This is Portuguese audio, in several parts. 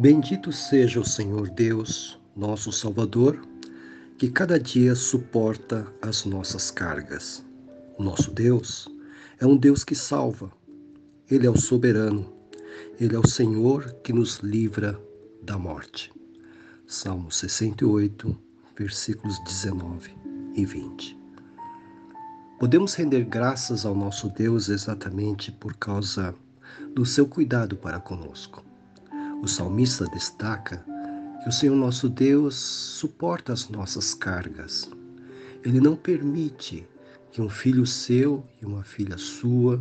Bendito seja o Senhor Deus, nosso Salvador, que cada dia suporta as nossas cargas. O nosso Deus é um Deus que salva. Ele é o soberano. Ele é o Senhor que nos livra da morte. Salmo 68, versículos 19 e 20. Podemos render graças ao nosso Deus exatamente por causa do seu cuidado para conosco. O salmista destaca que o Senhor nosso Deus suporta as nossas cargas. Ele não permite que um filho seu e uma filha sua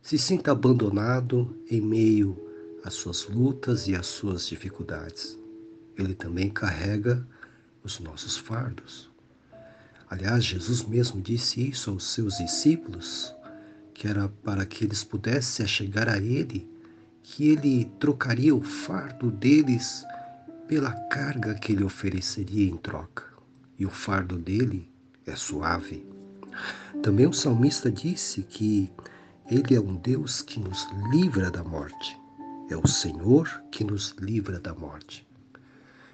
se sinta abandonado em meio às suas lutas e às suas dificuldades. Ele também carrega os nossos fardos. Aliás, Jesus mesmo disse isso aos seus discípulos, que era para que eles pudessem chegar a Ele, que Ele trocaria o fardo deles pela carga que Ele ofereceria em troca. E o fardo dele é suave. Também o salmista disse que Ele é um Deus que nos livra da morte. É o Senhor que nos livra da morte.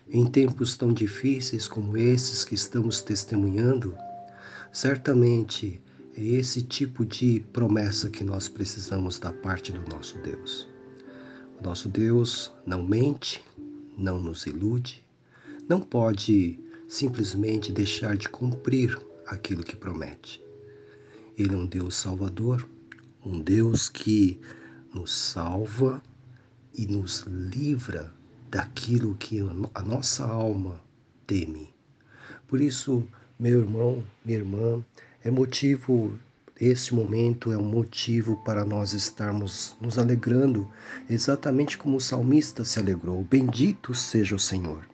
Em tempos tão difíceis como esses que estamos testemunhando, certamente é esse tipo de promessa que nós precisamos da parte do nosso Deus. Nosso Deus não mente, não nos ilude, não pode simplesmente deixar de cumprir aquilo que promete. Ele é um Deus salvador, um Deus que nos salva e nos livra daquilo que a nossa alma teme. Por isso, meu irmão, minha irmã, é motivo, esse momento é um motivo para nós estarmos nos alegrando, exatamente como o salmista se alegrou. Bendito seja o Senhor.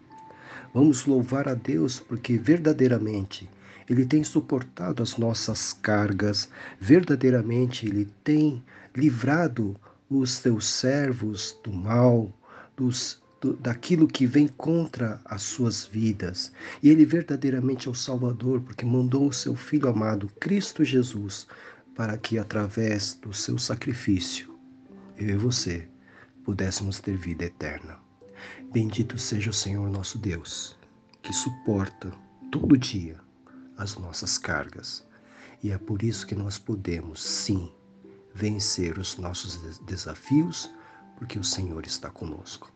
Vamos louvar a Deus porque verdadeiramente Ele tem suportado as nossas cargas, verdadeiramente Ele tem livrado os seus servos do mal, dos do, daquilo que vem contra as suas vidas. E ele verdadeiramente é o Salvador, porque mandou o seu Filho amado, Cristo Jesus, para que através do seu sacrifício, eu e você pudéssemos ter vida eterna. Bendito seja o Senhor nosso Deus, que suporta todo dia as nossas cargas. E é por isso que nós podemos, sim, vencer os nossos desafios, porque o Senhor está conosco